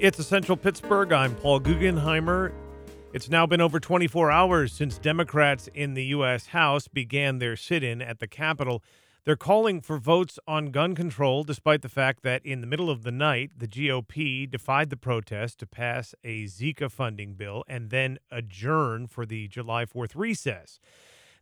It's Essential Pittsburgh. I'm Paul Guggenheimer. It's now been over 24 hours since Democrats in the U.S. House began their sit in at the Capitol. They're calling for votes on gun control, despite the fact that in the middle of the night, the GOP defied the protest to pass a Zika funding bill and then adjourn for the July 4th recess.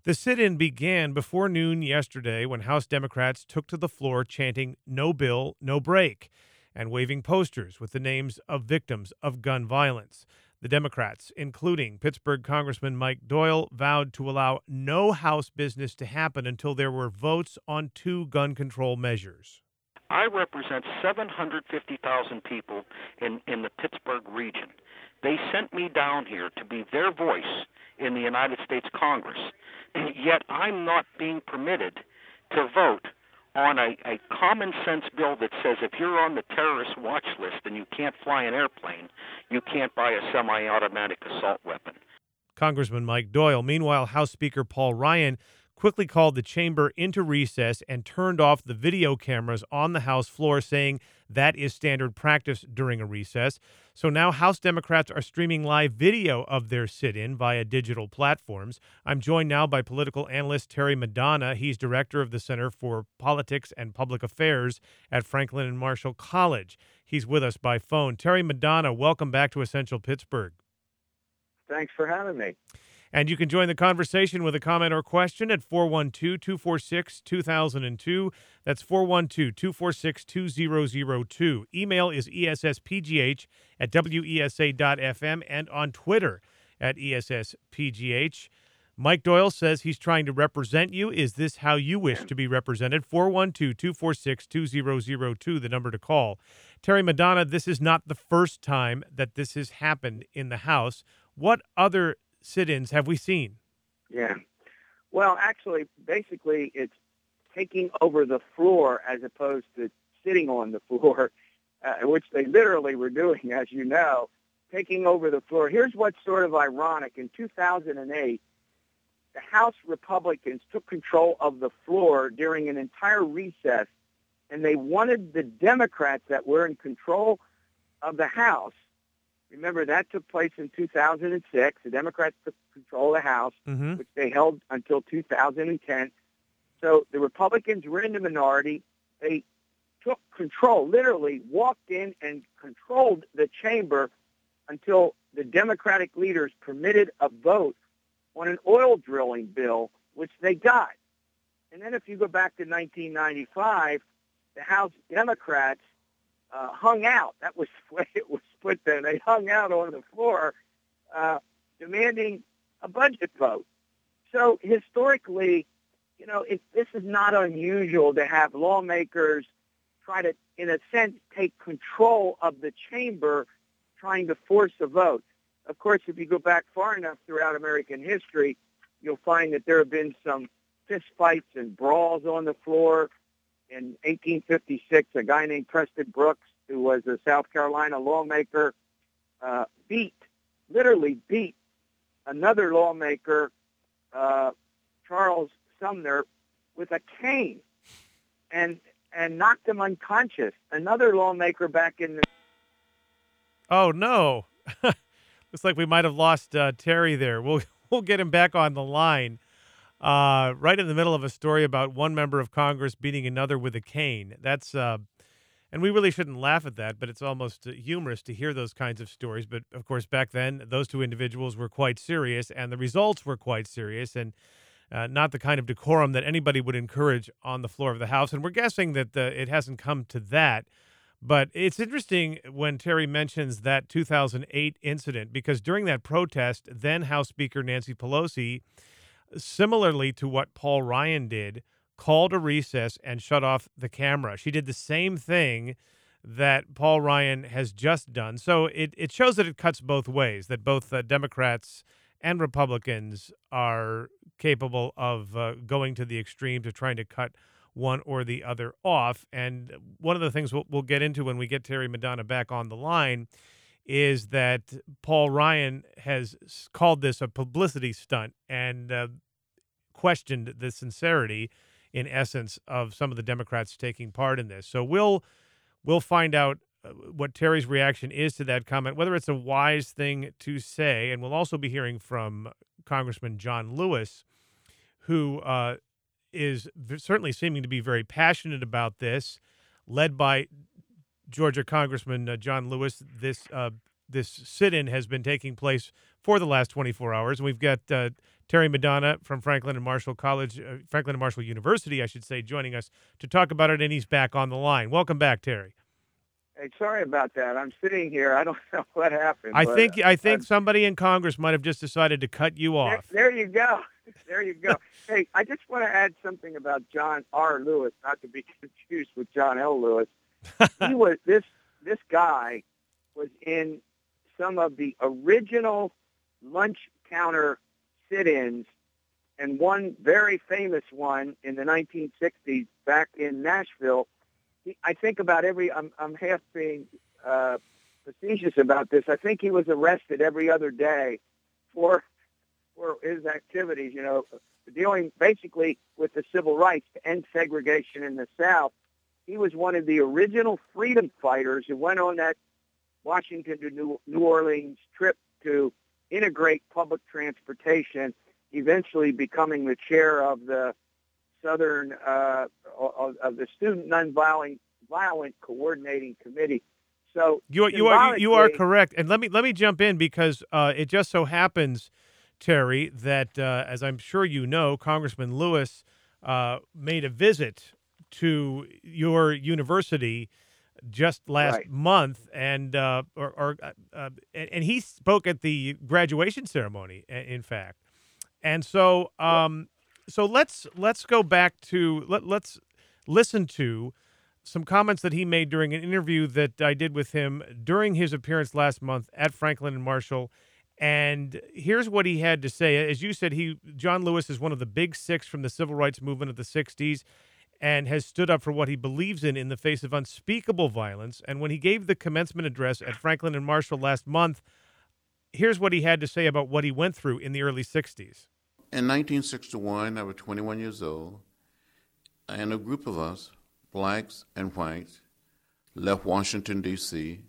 The sit in began before noon yesterday when House Democrats took to the floor chanting, No bill, no break and waving posters with the names of victims of gun violence. The Democrats, including Pittsburgh Congressman Mike Doyle, vowed to allow no House business to happen until there were votes on two gun control measures. I represent 750,000 people in, in the Pittsburgh region. They sent me down here to be their voice in the United States Congress, yet I'm not being permitted to vote on a, a common sense bill that says if you're on the terrorist watch list and you can't fly an airplane, you can't buy a semi automatic assault weapon. Congressman Mike Doyle. Meanwhile, House Speaker Paul Ryan quickly called the chamber into recess and turned off the video cameras on the House floor, saying that is standard practice during a recess. So now House Democrats are streaming live video of their sit in via digital platforms. I'm joined now by political analyst Terry Madonna. He's director of the Center for Politics and Public Affairs at Franklin and Marshall College. He's with us by phone. Terry Madonna, welcome back to Essential Pittsburgh. Thanks for having me. And you can join the conversation with a comment or question at 412 246 2002. That's 412 246 2002. Email is esspgh at wesa.fm and on Twitter at esspgh. Mike Doyle says he's trying to represent you. Is this how you wish to be represented? 412 246 2002, the number to call. Terry Madonna, this is not the first time that this has happened in the House. What other sit-ins have we seen? Yeah. Well, actually, basically, it's taking over the floor as opposed to sitting on the floor, uh, which they literally were doing, as you know, taking over the floor. Here's what's sort of ironic. In 2008, the House Republicans took control of the floor during an entire recess, and they wanted the Democrats that were in control of the House Remember, that took place in 2006. The Democrats took control of the House, mm-hmm. which they held until 2010. So the Republicans were in the minority. They took control, literally walked in and controlled the chamber until the Democratic leaders permitted a vote on an oil drilling bill, which they got. And then if you go back to 1995, the House Democrats uh, hung out. That was the way it was put there. They hung out on the floor uh, demanding a budget vote. So historically, you know, it, this is not unusual to have lawmakers try to, in a sense, take control of the chamber trying to force a vote. Of course, if you go back far enough throughout American history, you'll find that there have been some fistfights and brawls on the floor in 1856, a guy named Preston Brooks, who was a South Carolina lawmaker, uh, beat, literally beat another lawmaker, uh, Charles Sumner, with a cane and and knocked him unconscious. Another lawmaker back in the Oh no. Looks like we might have lost uh, Terry there. We'll we'll get him back on the line uh, right in the middle of a story about one member of Congress beating another with a cane. That's, uh, and we really shouldn't laugh at that, but it's almost humorous to hear those kinds of stories. But of course, back then, those two individuals were quite serious, and the results were quite serious, and uh, not the kind of decorum that anybody would encourage on the floor of the House. And we're guessing that the, it hasn't come to that. But it's interesting when Terry mentions that 2008 incident because during that protest, then House Speaker Nancy Pelosi similarly to what Paul Ryan did, called a recess and shut off the camera. She did the same thing that Paul Ryan has just done. So it, it shows that it cuts both ways, that both uh, Democrats and Republicans are capable of uh, going to the extremes of trying to cut one or the other off. And one of the things we'll, we'll get into when we get Terry Madonna back on the line is that Paul Ryan has called this a publicity stunt and uh, questioned the sincerity, in essence, of some of the Democrats taking part in this. So we'll we'll find out what Terry's reaction is to that comment, whether it's a wise thing to say. And we'll also be hearing from Congressman John Lewis, who uh, is certainly seeming to be very passionate about this, led by Georgia Congressman uh, John Lewis. This uh, this sit-in has been taking place for the last 24 hours, and we've got uh, Terry Madonna from Franklin and Marshall College, uh, Franklin and Marshall University, I should say, joining us to talk about it, and he's back on the line. Welcome back, Terry. Hey, sorry about that. I'm sitting here. I don't know what happened. I think I think somebody in Congress might have just decided to cut you off. There, there you go. There you go. hey, I just want to add something about John R. Lewis, not to be confused with John L. Lewis. he was this this guy was in some of the original lunch counter sit-ins and one very famous one in the 1960s back in Nashville. He, I think about every, I'm, I'm half being uh, facetious about this. I think he was arrested every other day for, for his activities, you know, dealing basically with the civil rights to end segregation in the South. He was one of the original freedom fighters who went on that Washington to New, New Orleans trip to integrate public transportation, eventually becoming the chair of the Southern uh, of, of, the Student Nonviolent Violent Coordinating Committee. So you are, you are you are correct, and let me let me jump in because uh, it just so happens, Terry, that uh, as I'm sure you know, Congressman Lewis uh, made a visit to your university just last right. month, and uh, or, or uh, uh and he spoke at the graduation ceremony, in fact, and so um, so let's let's go back to let let's listen to some comments that he made during an interview that I did with him during his appearance last month at Franklin and Marshall. And here's what he had to say. As you said, he John Lewis is one of the big six from the civil rights movement of the 60s and has stood up for what he believes in in the face of unspeakable violence. And when he gave the commencement address at Franklin and Marshall last month, here's what he had to say about what he went through in the early 60s. In 1961, I was 21 years old, and a group of us, blacks and whites, left Washington, D.C.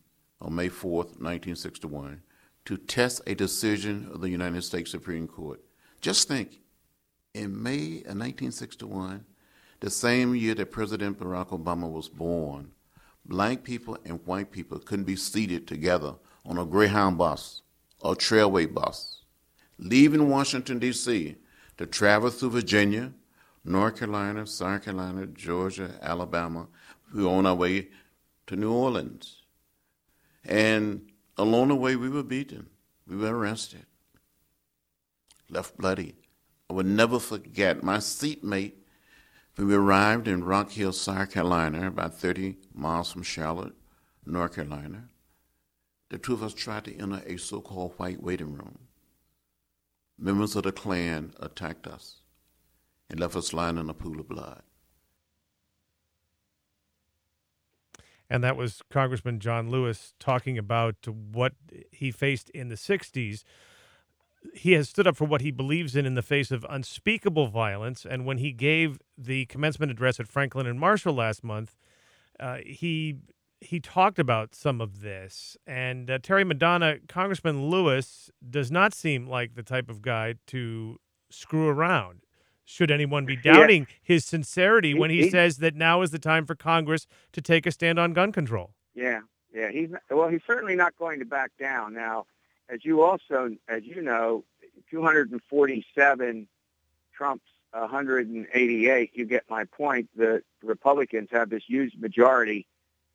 on May 4th, 1961, to test a decision of the United States Supreme Court. Just think, in May of 1961, the same year that President Barack Obama was born, black people and white people couldn't be seated together on a Greyhound bus or Trailway bus, leaving Washington, D.C. to travel through Virginia, North Carolina, South Carolina, Georgia, Alabama. We were on our way to New Orleans. And along the way, we were beaten. We were arrested, left bloody. I will never forget my seatmate we arrived in Rock Hill, South Carolina, about 30 miles from Charlotte, North Carolina, the two of us tried to enter a so called white waiting room. Members of the Klan attacked us and left us lying in a pool of blood. And that was Congressman John Lewis talking about what he faced in the 60s he has stood up for what he believes in in the face of unspeakable violence. And when he gave the commencement address at Franklin and Marshall last month, uh, he he talked about some of this. And uh, Terry Madonna, Congressman Lewis, does not seem like the type of guy to screw around. Should anyone be doubting yeah. his sincerity when he, he, says that now is the time for Congress to take a stand on gun control? Yeah, yeah. He's well. He's certainly not going to back down now as you also, as you know, 247 Trump's 188. You get my point. The Republicans have this huge majority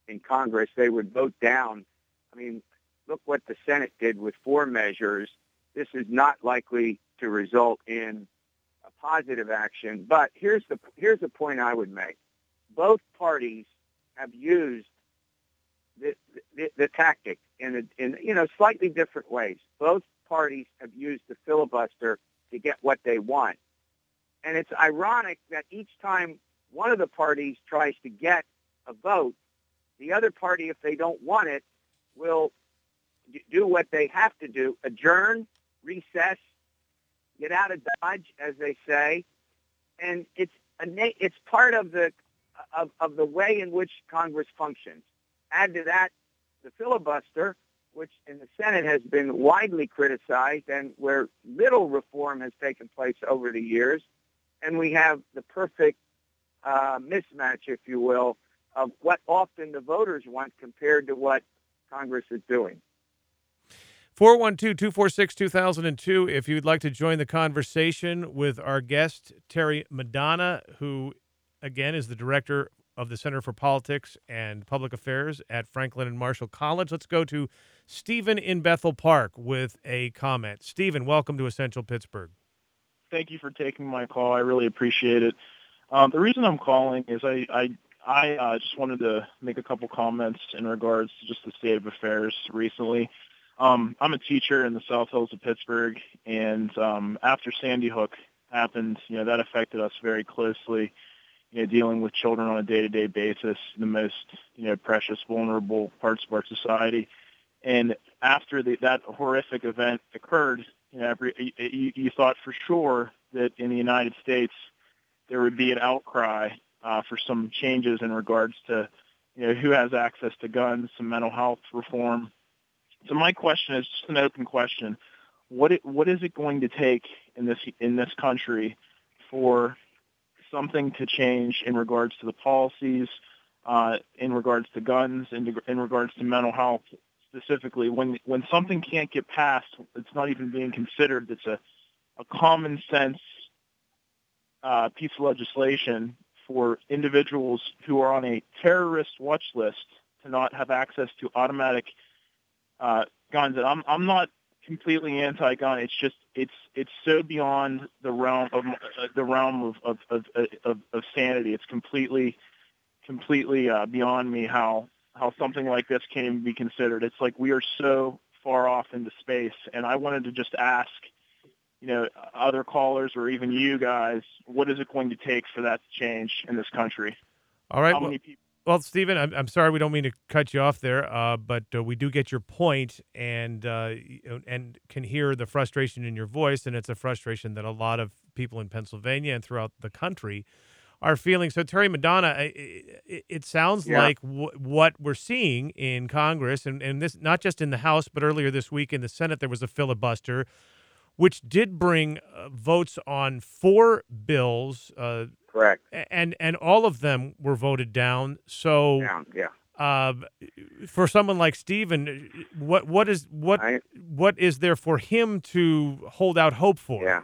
in Congress. They would vote down. I mean, look what the Senate did with four measures. This is not likely to result in a positive action. But here's the here's the point I would make. Both parties have used the, the, the tactic in, a, in you know slightly different ways. Both parties have used the filibuster to get what they want, and it's ironic that each time one of the parties tries to get a vote, the other party, if they don't want it, will do what they have to do: adjourn, recess, get out of dodge, as they say, and it's a it's part of the of, of the way in which Congress functions. Add to that the filibuster, which in the Senate has been widely criticized and where little reform has taken place over the years. And we have the perfect uh, mismatch, if you will, of what often the voters want compared to what Congress is doing. 412 246 2002. If you'd like to join the conversation with our guest, Terry Madonna, who, again, is the director of the Center for Politics and Public Affairs at Franklin and Marshall College. Let's go to Stephen in Bethel Park with a comment. Stephen, welcome to Essential Pittsburgh. Thank you for taking my call. I really appreciate it. Um, the reason I'm calling is I, I I uh, just wanted to make a couple comments in regards to just the state of affairs recently. Um, I'm a teacher in the South Hills of Pittsburgh, and um, after Sandy Hook happened, you know that affected us very closely. You know, dealing with children on a day-to-day basis, the most you know precious, vulnerable parts of our society. And after the, that horrific event occurred, you know, every, you, you thought for sure that in the United States there would be an outcry uh, for some changes in regards to you know who has access to guns, some mental health reform, so my question is just an open question: what it, what is it going to take in this in this country for something to change in regards to the policies, uh, in regards to guns, in, in regards to mental health specifically? When when something can't get passed, it's not even being considered. It's a a common sense uh, piece of legislation for individuals who are on a terrorist watch list to not have access to automatic uh, guns. And I'm I'm not completely anti-gun. It's just it's it's so beyond the realm of uh, the realm of of, of of, of sanity. It's completely completely uh, beyond me how how something like this can even be considered. It's like we are so far off into space, and I wanted to just ask, you know, other callers or even you guys, what is it going to take for that to change in this country? All right. How well, many people? Well, Stephen, I'm, I'm sorry we don't mean to cut you off there, uh, but uh, we do get your point and uh, and can hear the frustration in your voice, and it's a frustration that a lot of people in Pennsylvania and throughout the country are feeling. So, Terry Madonna, it, it sounds Yeah. like w- what we're seeing in Congress, and, and this not just in the House, but earlier this week in the Senate, there was a filibuster, which did bring uh, votes on four bills. Uh, Correct. and and all of them were voted down. So, Down. Yeah. uh, for someone like Stephen, what what is what I, what is there for him to hold out hope for? yeah.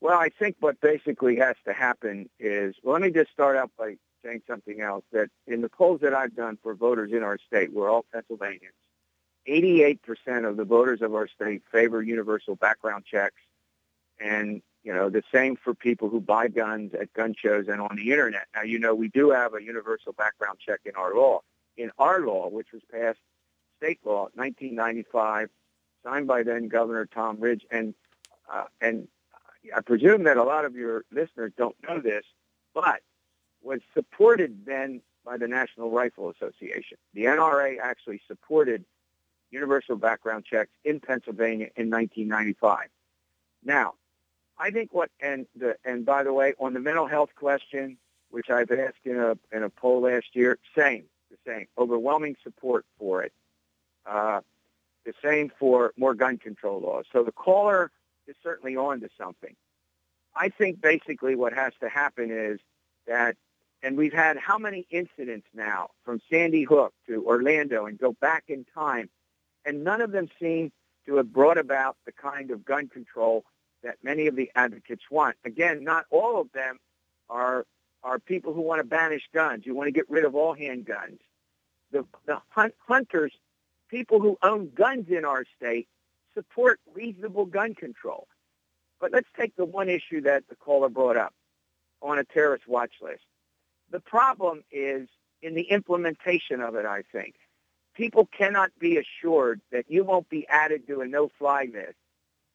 Well, I think what basically has to happen is, well, let me just start out by saying something else, that in the polls that I've done for voters in our state, we're all Pennsylvanians, 88% of the voters of our state favor universal background checks. And, you know, the same for people who buy guns at gun shows and on the internet. Now, you know, we do have a universal background check in our law. In our law, which was passed state law, 1995, signed by then Governor Tom Ridge, and uh, and I presume that a lot of your listeners don't know this, but was supported then by the National Rifle Association. The NRA actually supported universal background checks in Pennsylvania in 1995. Now, I think what and the and by the way, on the mental health question, which I've asked in a in a poll last year, same the same overwhelming support for it. Uh, the same for more gun control laws. So the caller is certainly on to something. I think basically what has to happen is that, and we've had how many incidents now from Sandy Hook to Orlando and go back in time, and none of them seem to have brought about the kind of gun control that many of the advocates want. Again, not all of them are are people who want to banish guns. You want to get rid of all handguns. The the hunt, hunters, people who own guns in our state, support reasonable gun control. But let's take the one issue that the caller brought up on a terrorist watch list. The problem is in the implementation of it, I think. People cannot be assured that you won't be added to a no-fly list,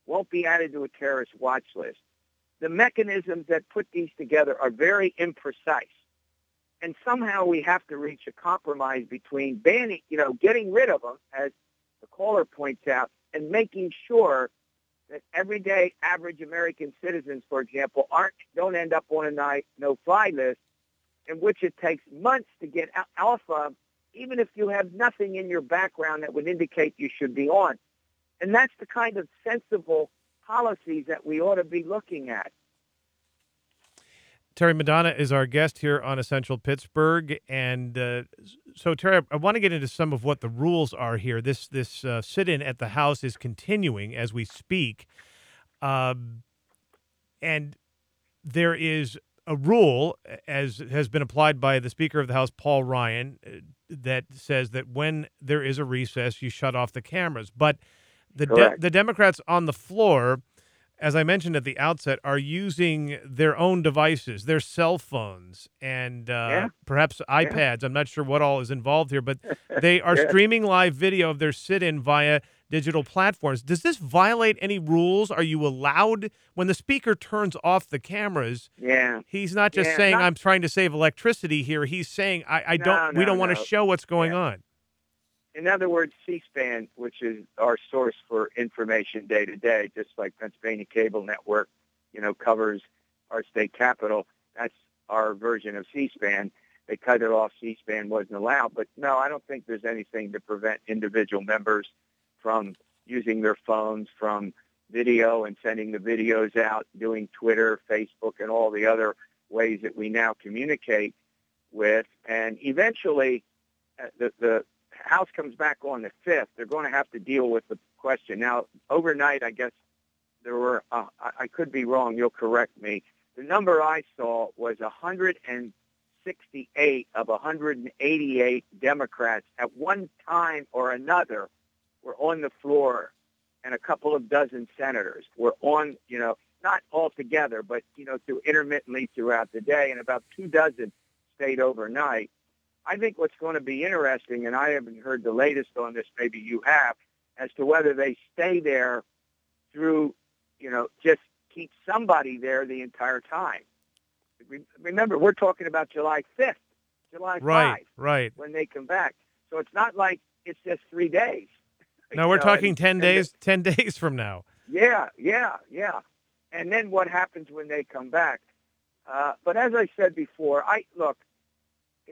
won't be added to a terrorist watch list. The mechanisms that put these together are very imprecise. And somehow we have to reach a compromise between banning, you know, getting rid of them, as the caller points out, and making sure that everyday average American citizens, for example, aren't don't end up on a no-fly list, in which it takes months to get off of even if you have nothing in your background that would indicate you should be on. And that's the kind of sensible policies that we ought to be looking at. Terry Madonna is our guest here on Essential Pittsburgh, and uh, so Terry, I want to get into some of what the rules are here. This this uh, sit-in at the House is continuing as we speak, um, and there is a rule, as has been applied by the Speaker of the House, Paul Ryan, uh, that says that when there is a recess, you shut off the cameras. But the de- the Democrats on the floor as I mentioned at the outset, are using their own devices, their cell phones, and uh, yeah. perhaps iPads. Yeah. I'm not sure what all is involved here, but they are yeah. streaming live video of their sit in via digital platforms. Does this violate any rules? Are you allowed, when the speaker turns off the cameras? Yeah. He's not just saying, not, I'm trying to save electricity here. He's saying, I, I no, don't, no, we don't want to show what's going on. In other words, C-SPAN, which is our source for information day to day, just like Pennsylvania Cable Network, you know, covers our state capital. That's our version of C-SPAN. They cut it off. C-SPAN wasn't allowed. But no, I don't think there's anything to prevent individual members from using their phones, from video and sending the videos out, doing Twitter, Facebook, and all the other ways that we now communicate with. And eventually, uh, the, the House comes back on the 5th, they're going to have to deal with the question. Now, overnight, I guess there were, uh, I could be wrong, you'll correct me. The number I saw was 168 of 188 Democrats at one time or another were on the floor, and a couple of dozen senators were on, you know, not all together, but, you know, through intermittently throughout the day, and about two dozen stayed overnight. I think what's going to be interesting, and I haven't heard the latest on this, maybe you have, as to whether they stay there through, you know, just keep somebody there the entire time. Remember, we're talking about July 5th, July 5th, right, right. when they come back. So it's not like it's just three days. No, we're know, talking and, 10 and days, 10 days from now. Yeah, yeah, yeah. And then what happens when they come back? Uh, but as I said before, I look,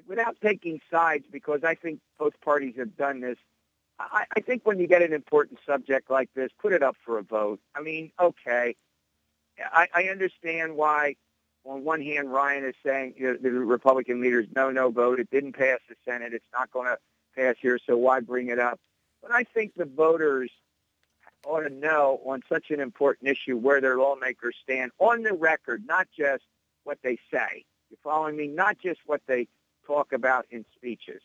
without taking sides, because I think both parties have done this. I, I think when you get an important subject like this, put it up for a vote. I mean, okay, I, I understand why. On one hand, Ryan is saying you know, the Republican leaders, no, no vote. It didn't pass the Senate. It's not going to pass here, so why bring it up? But I think the voters ought to know on such an important issue where their lawmakers stand on the record, not just what they say. You're following me? Not just what they talk about in speeches.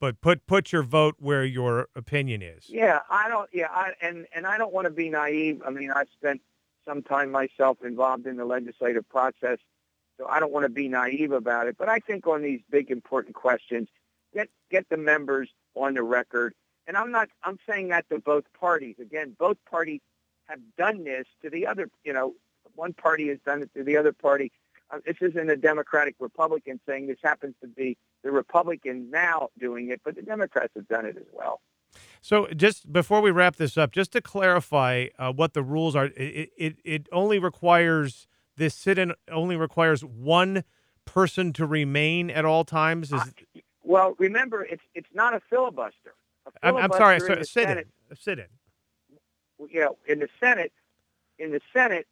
But put put your vote where your opinion is. Yeah, I don't. Yeah, I, and and I don't want to be naive. I mean, I've spent some time myself involved in the legislative process, so I don't want to be naive about it. But I think on these big important questions, get get the members on the record. And I'm not. I'm saying that to both parties. Again, both parties have done this to the other. You know, one party has done it to the other party. Uh, this isn't a Democratic Republican thing. this happens to be the Republicans now doing it, but the Democrats have done it as well. So, just before we wrap this up, just to clarify uh, what the rules are, it, it, it only requires this sit in only requires one person to remain at all times. Is... Uh, well, remember, it's it's not a filibuster. A I'm, I'm, sorry, so, a sit in. A sit in. You know, in the Senate, in the Senate,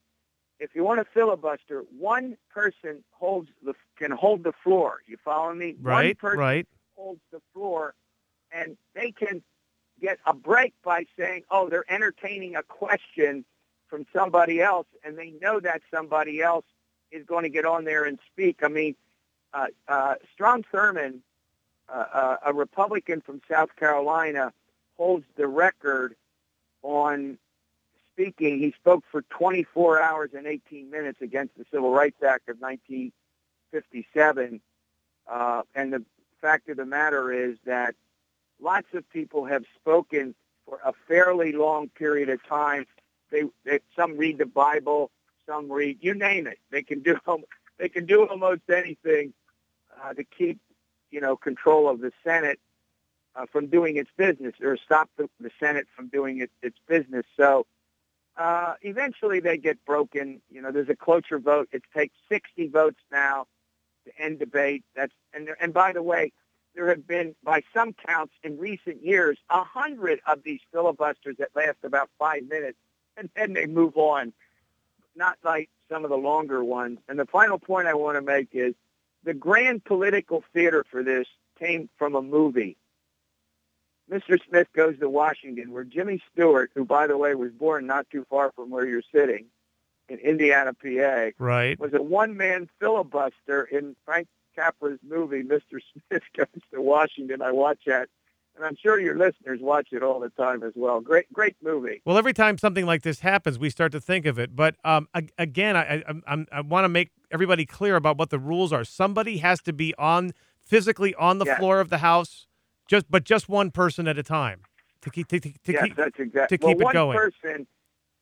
if you want to filibuster, one person holds the can hold the floor. You follow me? Right. One person right. holds the floor, and they can get a break by saying, "Oh, they're entertaining a question from somebody else," and they know that somebody else is going to get on there and speak. I mean, uh, uh, Strom Thurmond, uh, uh a Republican from South Carolina, holds the record on speaking, he spoke for 24 hours and 18 minutes against the Civil Rights Act of 1957. Uh, and the fact of the matter is that lots of people have spoken for a fairly long period of time. They, they some read the Bible, some read you name it. They can do they can do almost anything uh, to keep you know control of the Senate uh, from doing its business or stop the, the Senate from doing it, its business. So uh, eventually they get broken. You know, there's a cloture vote. It takes 60 votes now to end debate. That's and and by the way, there have been, by some counts in recent years, a hundred of these filibusters that last about five minutes, and then they move on. Not like some of the longer ones. And the final point I want to make is the grand political theater for this came from a movie. Mr. Smith Goes to Washington, where Jimmy Stewart, who, by the way, was born not too far from where you're sitting in Indiana, PA, Right. was a one-man filibuster in Frank Capra's movie, Mr. Smith Goes to Washington. I watch that, and I'm sure your listeners watch it all the time as well. Great, great movie. Well, every time something like this happens, we start to think of it. But um, again, I I, I want to make everybody clear about what the rules are. Somebody has to be on physically on the floor of the house, just but just one person at a time to keep to, to, to yes, keep. that's exactly. to keep well, it going. one person.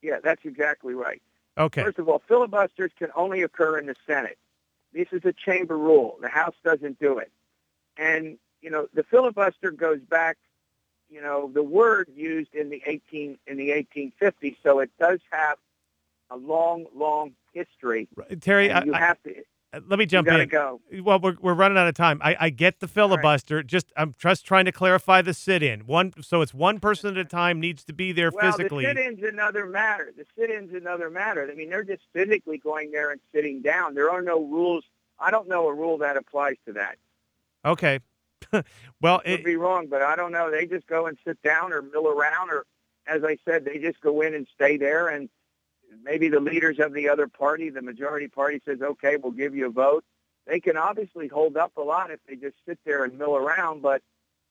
Yeah, that's exactly right. Okay. First of all, filibusters can only occur in the Senate. This is a chamber rule. The House doesn't do it. And, you know, the filibuster goes back, you know, the word used in the 18 in the 1850s, so it does have a long, long history. Terry, I, And you I- have to Uh, let me jump in. go. Well, we're, we're running out of time. I, I get the filibuster. Just I'm just trying to clarify the sit-in. One, so it's one person at a time needs to be there Well, physically. the sit-in's another matter. The sit-in's another matter. I mean, they're just physically going there and sitting down. There are no rules. I don't know a rule that applies to that. Okay. well, could it, be wrong, but I don't know. They just go and sit down or mill around, or as I said, they just go in and stay there. And maybe the leaders of the other party, the majority party, says, "Okay, we'll give you a vote." They can obviously hold up a lot if they just sit there and mill around, but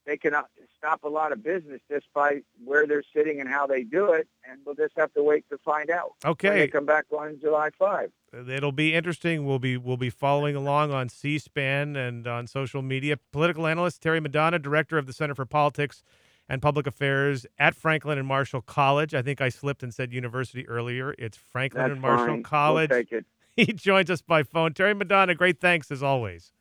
they can uh, stop a lot of business just by where they're sitting and how they do it. And we'll just have to wait to find out. when they okay. come back on July 5. It'll be interesting. We'll be we'll be following along on C-SPAN and on social media. Political analyst Terry Madonna, director of the Center for Politics and Public Affairs at Franklin and Marshall College. I think I slipped and said university earlier. It's Franklin That's and Marshall fine. College. We'll take it. He joins us by phone. Terry Madonna, great thanks as always.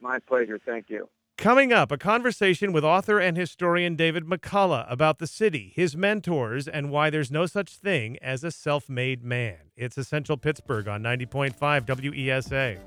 My pleasure. Thank you. Coming up, a conversation with author and historian David McCullough about the city, his mentors, and why there's no such thing as a self made man. It's Essential Pittsburgh on 90.5 WESA.